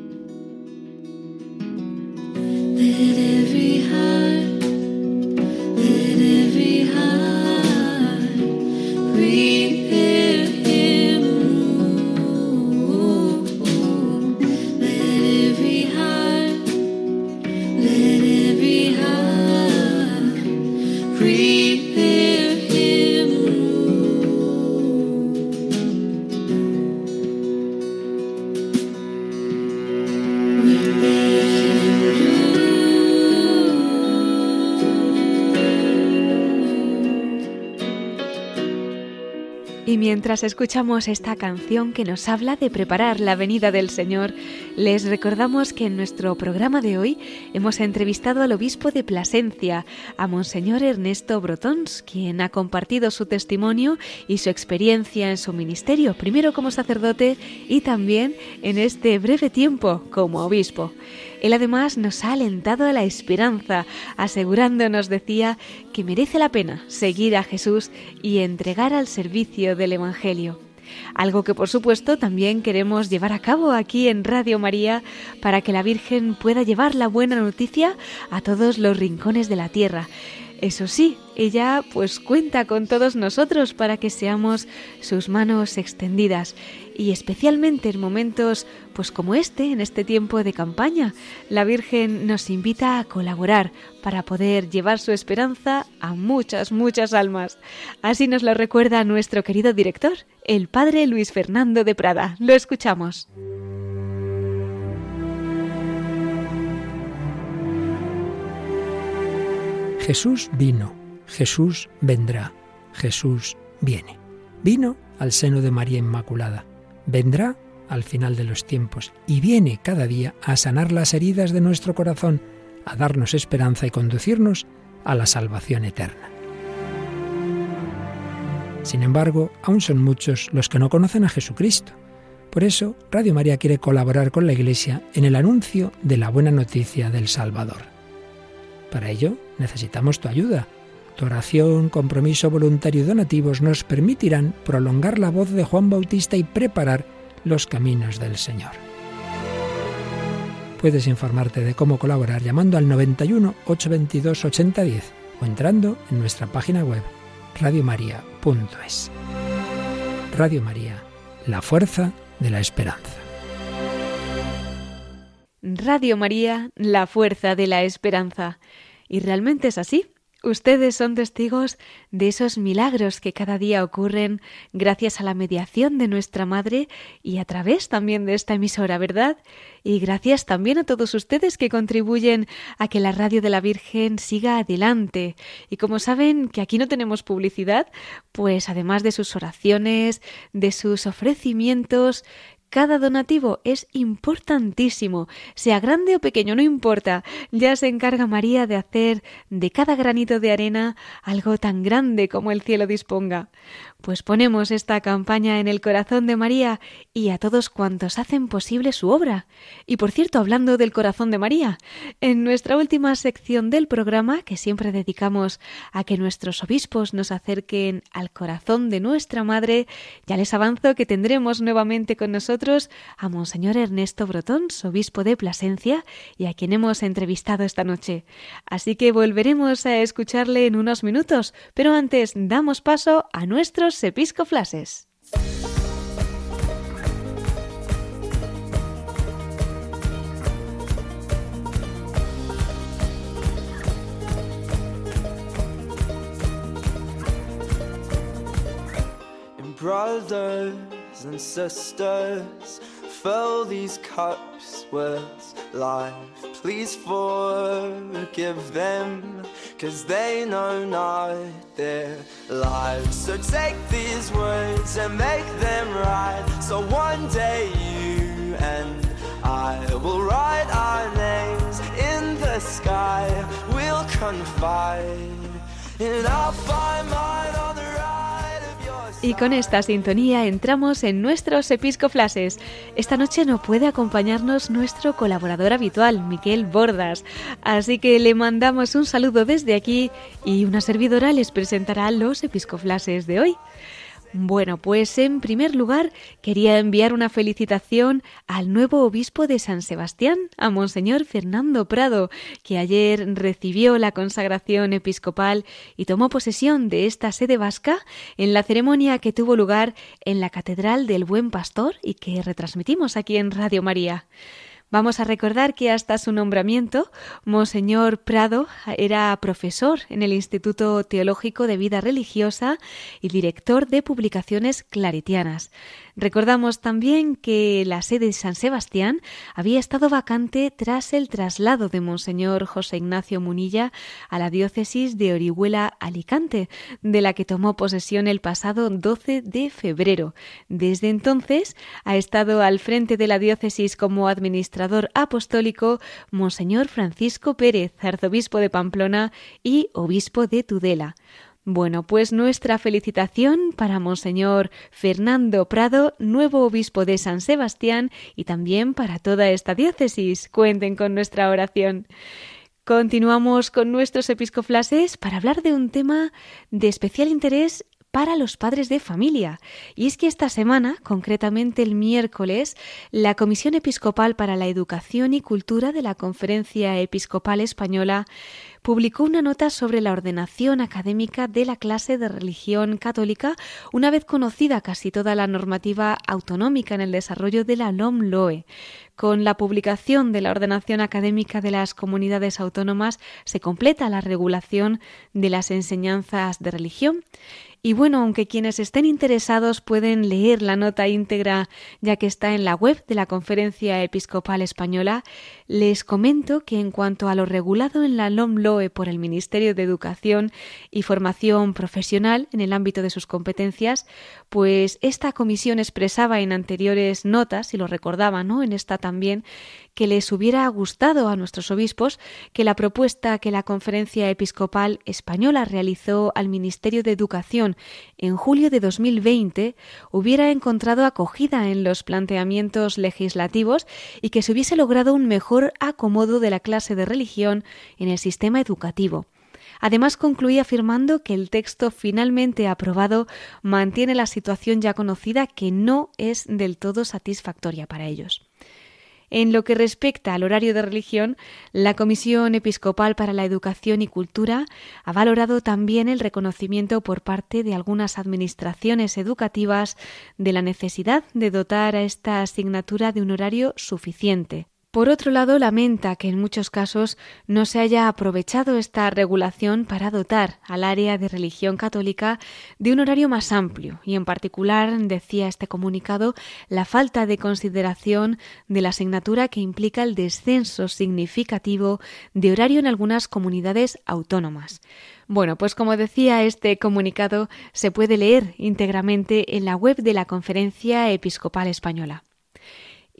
Escuchamos esta canción que nos habla de preparar la venida del Señor, les recordamos que en nuestro programa de hoy hemos entrevistado al obispo de Plasencia, a Monseñor Ernesto Brotons, quien ha compartido su testimonio y su experiencia en su ministerio, primero como sacerdote y también en este breve tiempo como obispo. Él además nos ha alentado a la esperanza, asegurándonos, decía, que merece la pena seguir a Jesús y entregar al servicio del Evangelio. Algo que por supuesto también queremos llevar a cabo aquí en Radio María para que la Virgen pueda llevar la buena noticia a todos los rincones de la tierra. Eso sí, ella pues cuenta con todos nosotros para que seamos sus manos extendidas y especialmente en momentos pues como este, en este tiempo de campaña, la Virgen nos invita a colaborar para poder llevar su esperanza a muchas, muchas almas. Así nos lo recuerda nuestro querido director, el padre Luis Fernando de Prada. Lo escuchamos. Jesús vino, Jesús vendrá, Jesús viene. Vino al seno de María Inmaculada, vendrá al final de los tiempos y viene cada día a sanar las heridas de nuestro corazón, a darnos esperanza y conducirnos a la salvación eterna. Sin embargo, aún son muchos los que no conocen a Jesucristo. Por eso, Radio María quiere colaborar con la Iglesia en el anuncio de la buena noticia del Salvador. Para ello necesitamos tu ayuda. Tu oración, compromiso voluntario y donativos nos permitirán prolongar la voz de Juan Bautista y preparar los caminos del Señor. Puedes informarte de cómo colaborar llamando al 91 822 8010 o entrando en nuestra página web radiomaria.es. Radio María, la fuerza de la esperanza. Radio María, la fuerza de la esperanza. Y realmente es así. Ustedes son testigos de esos milagros que cada día ocurren gracias a la mediación de nuestra Madre y a través también de esta emisora, ¿verdad? Y gracias también a todos ustedes que contribuyen a que la radio de la Virgen siga adelante. Y como saben que aquí no tenemos publicidad, pues además de sus oraciones, de sus ofrecimientos, cada donativo es importantísimo, sea grande o pequeño, no importa. Ya se encarga María de hacer de cada granito de arena algo tan grande como el cielo disponga. Pues ponemos esta campaña en el corazón de María y a todos cuantos hacen posible su obra. Y por cierto, hablando del corazón de María, en nuestra última sección del programa, que siempre dedicamos a que nuestros obispos nos acerquen al corazón de nuestra Madre, ya les avanzo que tendremos nuevamente con nosotros a Monseñor Ernesto Brotón, obispo de Plasencia, y a quien hemos entrevistado esta noche. Así que volveremos a escucharle en unos minutos, pero antes damos paso a nuestros episcoflases. brothers and sisters, fill these cups with life. Please forgive them, cause they know not their lives. So take these words and make them right. So one day you and I will write our names in the sky. We'll confide, and I'll find mine on the Y con esta sintonía entramos en nuestros episcoflases. Esta noche no puede acompañarnos nuestro colaborador habitual, Miquel Bordas. Así que le mandamos un saludo desde aquí y una servidora les presentará los episcoflases de hoy. Bueno, pues en primer lugar quería enviar una felicitación al nuevo obispo de San Sebastián, a Monseñor Fernando Prado, que ayer recibió la consagración episcopal y tomó posesión de esta sede vasca en la ceremonia que tuvo lugar en la Catedral del Buen Pastor y que retransmitimos aquí en Radio María. Vamos a recordar que hasta su nombramiento, Monseñor Prado era profesor en el Instituto Teológico de Vida Religiosa y director de publicaciones claretianas. Recordamos también que la sede de San Sebastián había estado vacante tras el traslado de Monseñor José Ignacio Munilla a la diócesis de Orihuela Alicante, de la que tomó posesión el pasado 12 de febrero. Desde entonces ha estado al frente de la diócesis como administrador apostólico Monseñor Francisco Pérez, arzobispo de Pamplona y obispo de Tudela. Bueno, pues nuestra felicitación para Monseñor Fernando Prado, nuevo obispo de San Sebastián, y también para toda esta diócesis. Cuenten con nuestra oración. Continuamos con nuestros episcoflases para hablar de un tema de especial interés para los padres de familia. Y es que esta semana, concretamente el miércoles, la Comisión Episcopal para la Educación y Cultura de la Conferencia Episcopal Española publicó una nota sobre la ordenación académica de la clase de religión católica, una vez conocida casi toda la normativa autonómica en el desarrollo de la LOM-LOE. Con la publicación de la ordenación académica de las comunidades autónomas se completa la regulación de las enseñanzas de religión y bueno, aunque quienes estén interesados pueden leer la nota íntegra ya que está en la web de la Conferencia Episcopal Española, les comento que en cuanto a lo regulado en la LOMLOE por el Ministerio de Educación y Formación Profesional en el ámbito de sus competencias, pues esta comisión expresaba en anteriores notas, y lo recordaba, ¿no? En esta también, que les hubiera gustado a nuestros obispos que la propuesta que la Conferencia Episcopal Española realizó al Ministerio de Educación en julio de 2020 hubiera encontrado acogida en los planteamientos legislativos y que se hubiese logrado un mejor acomodo de la clase de religión en el sistema educativo. Además, concluía afirmando que el texto finalmente aprobado mantiene la situación ya conocida que no es del todo satisfactoria para ellos. En lo que respecta al horario de religión, la Comisión Episcopal para la Educación y Cultura ha valorado también el reconocimiento por parte de algunas administraciones educativas de la necesidad de dotar a esta asignatura de un horario suficiente. Por otro lado, lamenta que en muchos casos no se haya aprovechado esta regulación para dotar al área de religión católica de un horario más amplio y, en particular, decía este comunicado, la falta de consideración de la asignatura que implica el descenso significativo de horario en algunas comunidades autónomas. Bueno, pues como decía, este comunicado se puede leer íntegramente en la web de la Conferencia Episcopal Española.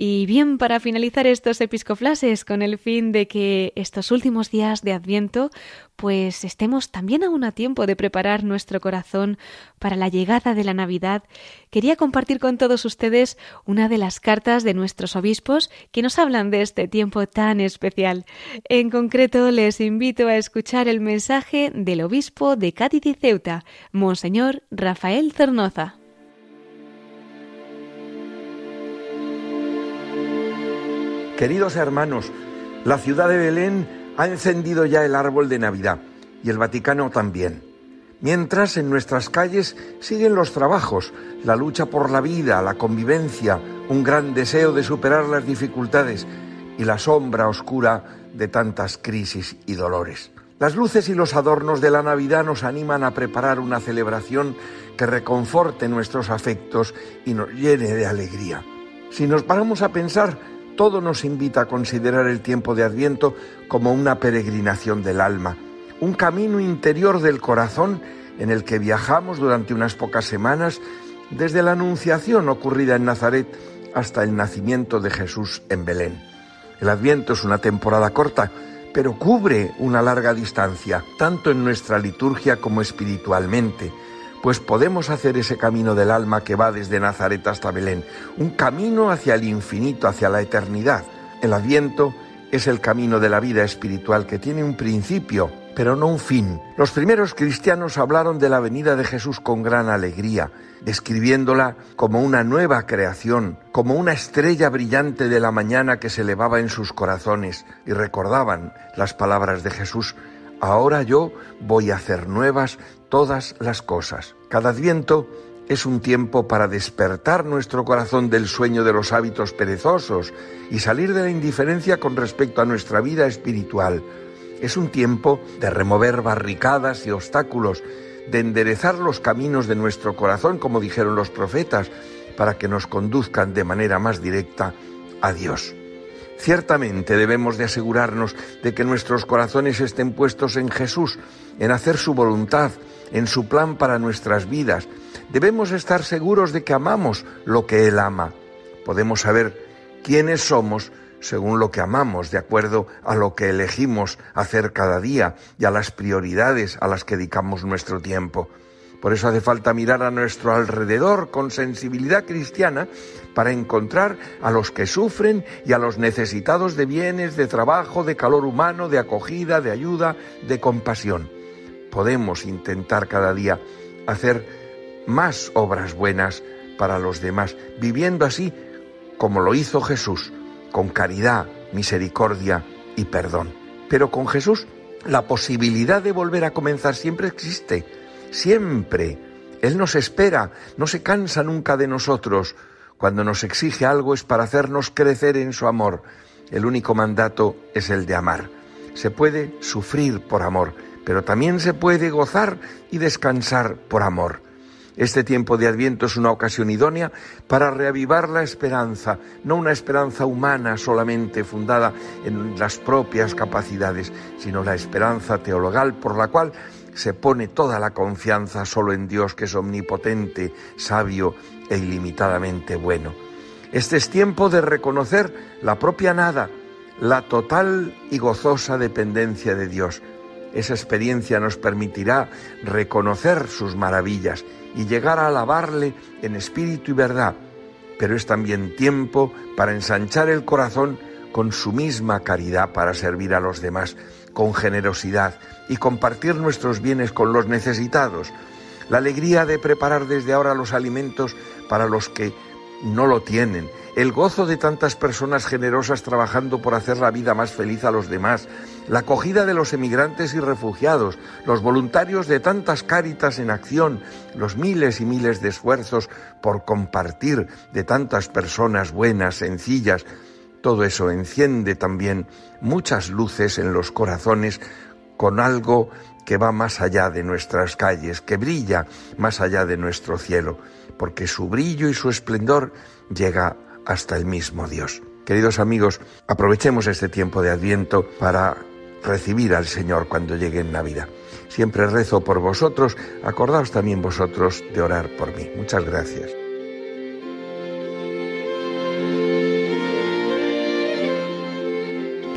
Y bien, para finalizar estos episcoflases, con el fin de que estos últimos días de Adviento, pues estemos también aún a tiempo de preparar nuestro corazón para la llegada de la Navidad, quería compartir con todos ustedes una de las cartas de nuestros obispos que nos hablan de este tiempo tan especial. En concreto, les invito a escuchar el mensaje del obispo de Cádiz y Ceuta, Monseñor Rafael Cernoza. Queridos hermanos, la ciudad de Belén ha encendido ya el árbol de Navidad y el Vaticano también. Mientras en nuestras calles siguen los trabajos, la lucha por la vida, la convivencia, un gran deseo de superar las dificultades y la sombra oscura de tantas crisis y dolores. Las luces y los adornos de la Navidad nos animan a preparar una celebración que reconforte nuestros afectos y nos llene de alegría. Si nos paramos a pensar, todo nos invita a considerar el tiempo de Adviento como una peregrinación del alma, un camino interior del corazón en el que viajamos durante unas pocas semanas desde la anunciación ocurrida en Nazaret hasta el nacimiento de Jesús en Belén. El Adviento es una temporada corta, pero cubre una larga distancia, tanto en nuestra liturgia como espiritualmente pues podemos hacer ese camino del alma que va desde Nazaret hasta Belén, un camino hacia el infinito, hacia la eternidad. El adviento es el camino de la vida espiritual que tiene un principio, pero no un fin. Los primeros cristianos hablaron de la venida de Jesús con gran alegría, describiéndola como una nueva creación, como una estrella brillante de la mañana que se elevaba en sus corazones, y recordaban las palabras de Jesús, ahora yo voy a hacer nuevas todas las cosas. Cada adviento es un tiempo para despertar nuestro corazón del sueño de los hábitos perezosos y salir de la indiferencia con respecto a nuestra vida espiritual. Es un tiempo de remover barricadas y obstáculos, de enderezar los caminos de nuestro corazón, como dijeron los profetas, para que nos conduzcan de manera más directa a Dios. Ciertamente debemos de asegurarnos de que nuestros corazones estén puestos en Jesús, en hacer su voluntad, en su plan para nuestras vidas. Debemos estar seguros de que amamos lo que Él ama. Podemos saber quiénes somos según lo que amamos, de acuerdo a lo que elegimos hacer cada día y a las prioridades a las que dedicamos nuestro tiempo. Por eso hace falta mirar a nuestro alrededor con sensibilidad cristiana para encontrar a los que sufren y a los necesitados de bienes, de trabajo, de calor humano, de acogida, de ayuda, de compasión. Podemos intentar cada día hacer más obras buenas para los demás, viviendo así como lo hizo Jesús, con caridad, misericordia y perdón. Pero con Jesús la posibilidad de volver a comenzar siempre existe siempre. Él nos espera, no se cansa nunca de nosotros. Cuando nos exige algo es para hacernos crecer en su amor. El único mandato es el de amar. Se puede sufrir por amor, pero también se puede gozar y descansar por amor. Este tiempo de Adviento es una ocasión idónea para reavivar la esperanza, no una esperanza humana solamente fundada en las propias capacidades, sino la esperanza teologal por la cual se pone toda la confianza solo en Dios que es omnipotente, sabio e ilimitadamente bueno. Este es tiempo de reconocer la propia nada, la total y gozosa dependencia de Dios. Esa experiencia nos permitirá reconocer sus maravillas y llegar a alabarle en espíritu y verdad, pero es también tiempo para ensanchar el corazón con su misma caridad para servir a los demás, con generosidad, y compartir nuestros bienes con los necesitados, la alegría de preparar desde ahora los alimentos para los que no lo tienen, el gozo de tantas personas generosas trabajando por hacer la vida más feliz a los demás, la acogida de los emigrantes y refugiados, los voluntarios de tantas cáritas en acción, los miles y miles de esfuerzos por compartir de tantas personas buenas, sencillas, todo eso enciende también muchas luces en los corazones con algo que va más allá de nuestras calles, que brilla más allá de nuestro cielo, porque su brillo y su esplendor llega hasta el mismo Dios. Queridos amigos, aprovechemos este tiempo de Adviento para recibir al Señor cuando llegue en Navidad. Siempre rezo por vosotros, acordaos también vosotros de orar por mí. Muchas gracias.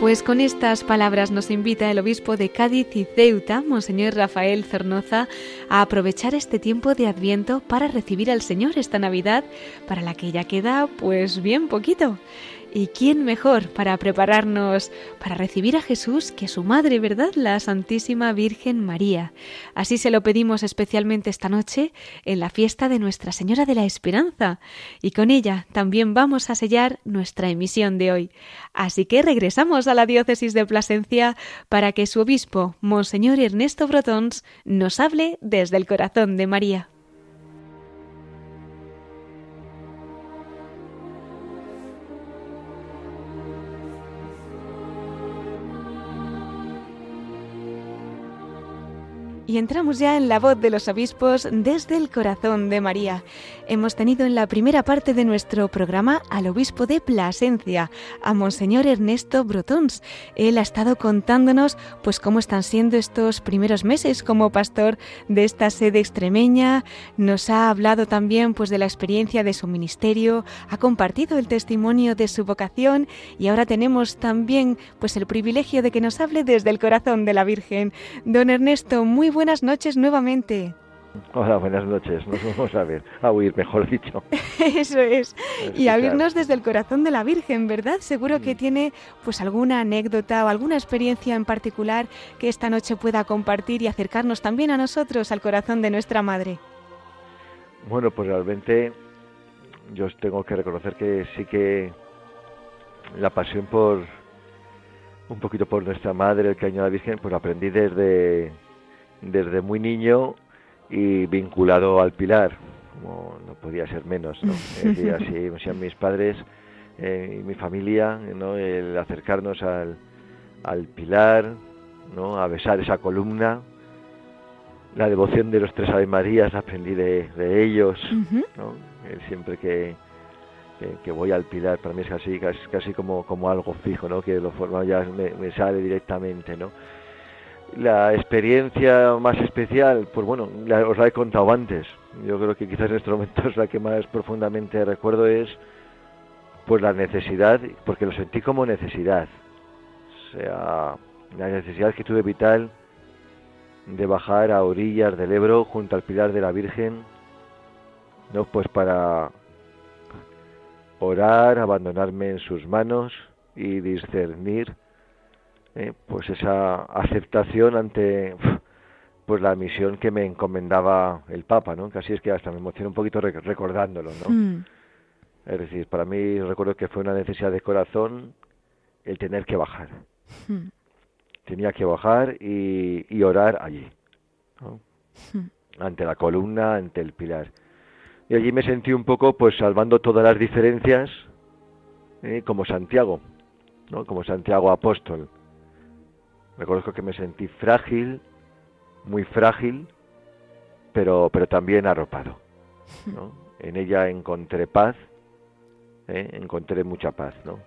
Pues con estas palabras nos invita el obispo de Cádiz y Ceuta, Monseñor Rafael Cernoza, a aprovechar este tiempo de Adviento para recibir al Señor esta Navidad, para la que ya queda pues bien poquito. ¿Y quién mejor para prepararnos para recibir a Jesús que su madre, verdad? La Santísima Virgen María. Así se lo pedimos especialmente esta noche en la fiesta de Nuestra Señora de la Esperanza. Y con ella también vamos a sellar nuestra emisión de hoy. Así que regresamos a la diócesis de Plasencia para que su obispo, Monseñor Ernesto Brotons, nos hable desde el corazón de María. Y entramos ya en la voz de los obispos desde el corazón de María. Hemos tenido en la primera parte de nuestro programa al obispo de Plasencia, a Monseñor Ernesto Brotons. Él ha estado contándonos pues cómo están siendo estos primeros meses como pastor de esta sede extremeña. Nos ha hablado también pues de la experiencia de su ministerio, ha compartido el testimonio de su vocación y ahora tenemos también pues el privilegio de que nos hable desde el corazón de la Virgen. Don Ernesto, muy buenas noches nuevamente. Hola, buenas noches. Nos vamos a ver, a oír, mejor dicho. Eso es. Y a oírnos desde el corazón de la Virgen, ¿verdad? Seguro que mm. tiene pues alguna anécdota o alguna experiencia en particular que esta noche pueda compartir y acercarnos también a nosotros al corazón de nuestra Madre. Bueno, pues realmente yo tengo que reconocer que sí que la pasión por un poquito por nuestra Madre, el cariño a la Virgen, pues aprendí desde desde muy niño y vinculado al Pilar, como no podía ser menos, ¿no? así sean mis padres eh, y mi familia, ¿no? El acercarnos al, al Pilar, ¿no? A besar esa columna, la devoción de los tres Ave Marías aprendí de, de ellos, ¿no? siempre que, que, voy al Pilar, para mí es casi, casi, casi como, como algo fijo, ¿no? Que lo forma ya me, me sale directamente, ¿no? La experiencia más especial, pues bueno, os la he contado antes. Yo creo que quizás en este momento es la que más profundamente recuerdo es pues la necesidad, porque lo sentí como necesidad, o sea, la necesidad que tuve vital de bajar a orillas del Ebro junto al Pilar de la Virgen, no pues para orar, abandonarme en sus manos y discernir eh, pues esa aceptación ante pues la misión que me encomendaba el Papa, ¿no? Casi es que hasta me emociono un poquito recordándolo, ¿no? Mm. Es decir, para mí recuerdo que fue una necesidad de corazón el tener que bajar. Mm. Tenía que bajar y, y orar allí, mm. ante la columna, ante el pilar. Y allí me sentí un poco, pues, salvando todas las diferencias, ¿eh? como Santiago, ¿no? Como Santiago apóstol. Reconozco que me sentí frágil, muy frágil, pero, pero también arropado. ¿no? En ella encontré paz, ¿eh? encontré mucha paz, ¿no?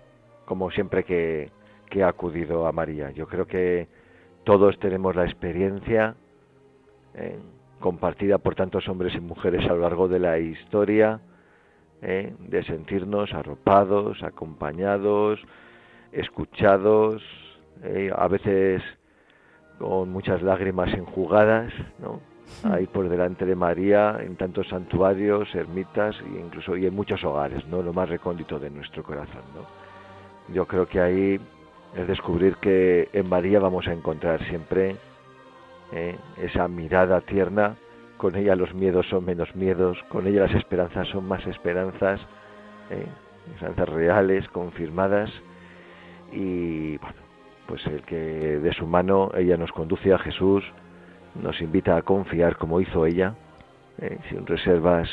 Como siempre que, que he acudido a María. Yo creo que todos tenemos la experiencia ¿eh? compartida por tantos hombres y mujeres a lo largo de la historia ¿eh? de sentirnos arropados, acompañados, escuchados, a veces con muchas lágrimas enjugadas, ¿no? Ahí por delante de María, en tantos santuarios, ermitas e incluso y en muchos hogares, ¿no? Lo más recóndito de nuestro corazón, ¿no? Yo creo que ahí es descubrir que en María vamos a encontrar siempre ¿eh? esa mirada tierna, con ella los miedos son menos miedos, con ella las esperanzas son más esperanzas, ¿eh? esperanzas reales, confirmadas, y bueno, pues el que de su mano ella nos conduce a Jesús, nos invita a confiar como hizo ella, eh, sin reservas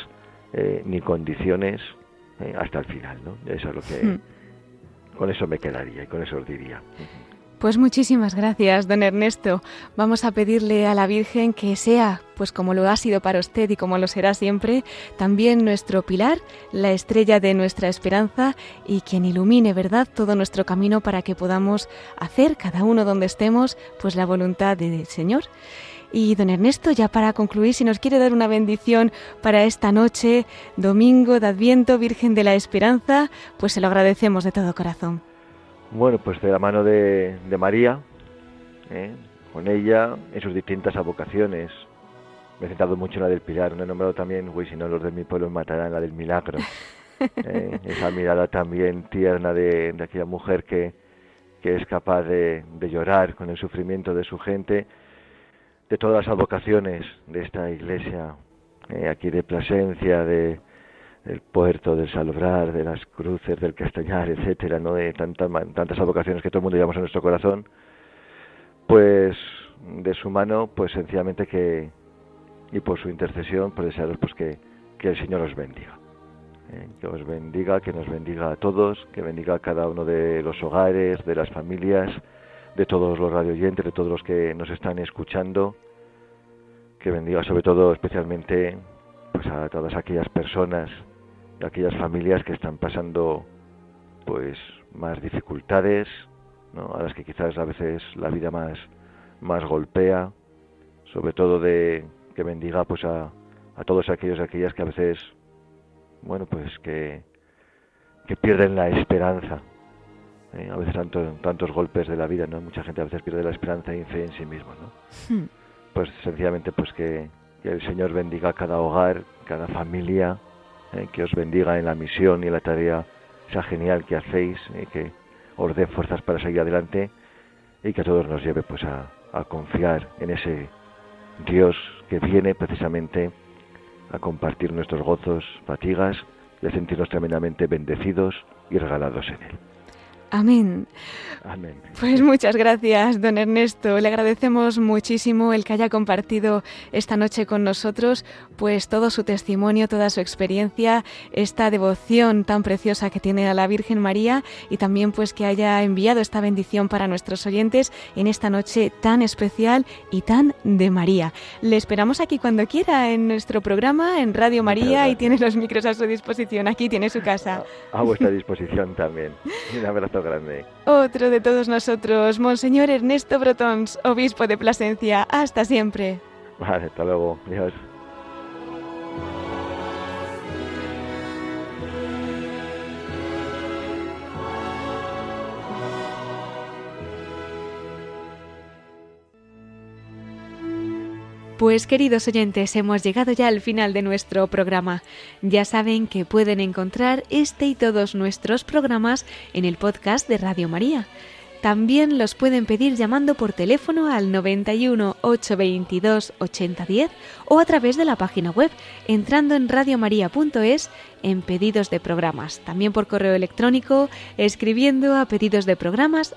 eh, ni condiciones, eh, hasta el final, ¿no? Eso es lo que... Hmm. Con eso me quedaría y con eso os diría. Pues muchísimas gracias, don Ernesto. Vamos a pedirle a la Virgen que sea, pues como lo ha sido para usted y como lo será siempre, también nuestro pilar, la estrella de nuestra esperanza y quien ilumine, ¿verdad?, todo nuestro camino para que podamos hacer, cada uno donde estemos, pues la voluntad del Señor. Y don Ernesto, ya para concluir, si nos quiere dar una bendición para esta noche, domingo de Adviento, Virgen de la Esperanza, pues se lo agradecemos de todo corazón. Bueno, pues de la mano de, María, ¿eh? con ella, en sus distintas avocaciones. Me he centrado mucho en la del Pilar, no he nombrado también, güey, si no los de mi pueblo matarán, la del milagro. ¿eh? Esa mirada también tierna de, aquella mujer que, que es capaz de, llorar con el sufrimiento de su gente, de todas las avocaciones de esta iglesia, ¿eh? aquí de Plasencia, de, del puerto, del Salobrar, de las cruces, del Castañar, etcétera, ¿no? de tantas, tantas advocaciones que todo el mundo llevamos en nuestro corazón, pues de su mano, pues sencillamente que, y por su intercesión, pues desearos pues que, que el Señor os bendiga. ¿eh? Que os bendiga, que nos bendiga a todos, que bendiga a cada uno de los hogares, de las familias, de todos los radioyentes, de todos los que nos están escuchando, que bendiga sobre todo especialmente pues a todas aquellas personas aquellas familias que están pasando pues más dificultades, ¿no? a las que quizás a veces la vida más, más golpea, sobre todo de que bendiga pues a, a todos aquellos y aquellas que a veces, bueno, pues que, que pierden la esperanza. ¿eh? A veces tanto, tantos golpes de la vida, ¿no? Mucha gente a veces pierde la esperanza y fe en sí mismo, ¿no? Hmm. Pues sencillamente pues que, que el Señor bendiga cada hogar, cada familia, eh, que os bendiga en la misión y en la tarea esa genial que hacéis y que os dé fuerzas para seguir adelante y que a todos nos lleve pues a, confiar en ese Dios que viene precisamente a compartir nuestros gozos, fatigas a sentirnos tremendamente bendecidos y regalados en Él. Amén. Pues muchas gracias, don Ernesto. Le agradecemos muchísimo el que haya compartido esta noche con nosotros, pues todo su testimonio, toda su experiencia, esta devoción tan preciosa que tiene a la Virgen María y también pues que haya enviado esta bendición para nuestros oyentes en esta noche tan especial y tan de María. Le esperamos aquí cuando quiera en nuestro programa en Radio María y tiene los micros a su disposición. Aquí tiene su casa. A, vuestra disposición también. Un abrazo grande. Otro de todos nosotros, Monseñor Ernesto Brotons, obispo de Plasencia. Hasta siempre. Vale, hasta luego. Adiós. Pues queridos oyentes, hemos llegado ya al final de nuestro programa. Ya saben que pueden encontrar este y todos nuestros programas en el podcast de Radio María. También los pueden pedir llamando por teléfono al 91 822 8010 o a través de la página web entrando en radiomaria.es en pedidos de programas. También por correo electrónico escribiendo a pedidos de programas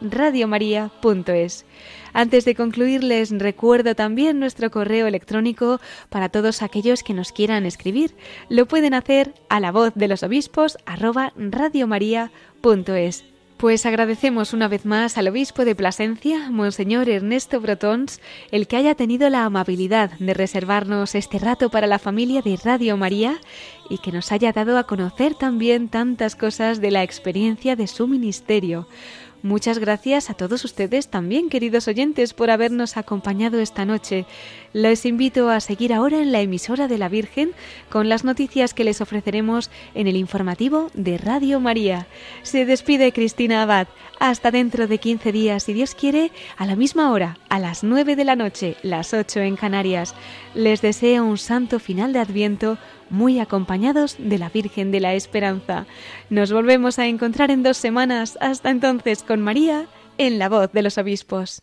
radiomaria.es. Antes de concluir, les recuerdo también nuestro correo electrónico para todos aquellos que nos quieran escribir. Lo pueden hacer a la voz de los obispos arroba radiomaria.es. Pues agradecemos una vez más al obispo de Plasencia, Monseñor Ernesto Brotons, el que haya tenido la amabilidad de reservarnos este rato para la familia de Radio María y que nos haya dado a conocer también tantas cosas de la experiencia de su ministerio. Muchas gracias a todos ustedes también, queridos oyentes, por habernos acompañado esta noche. Les invito a seguir ahora en la emisora de la Virgen con las noticias que les ofreceremos en el informativo de Radio María. Se despide Cristina Abad. Hasta dentro de 15 días, si Dios quiere, a la misma hora, a las 9 de la noche, las 8 en Canarias. Les deseo un santo final de Adviento muy acompañados de la Virgen de la Esperanza. Nos volvemos a encontrar en dos semanas. Hasta entonces con María en la voz de los obispos.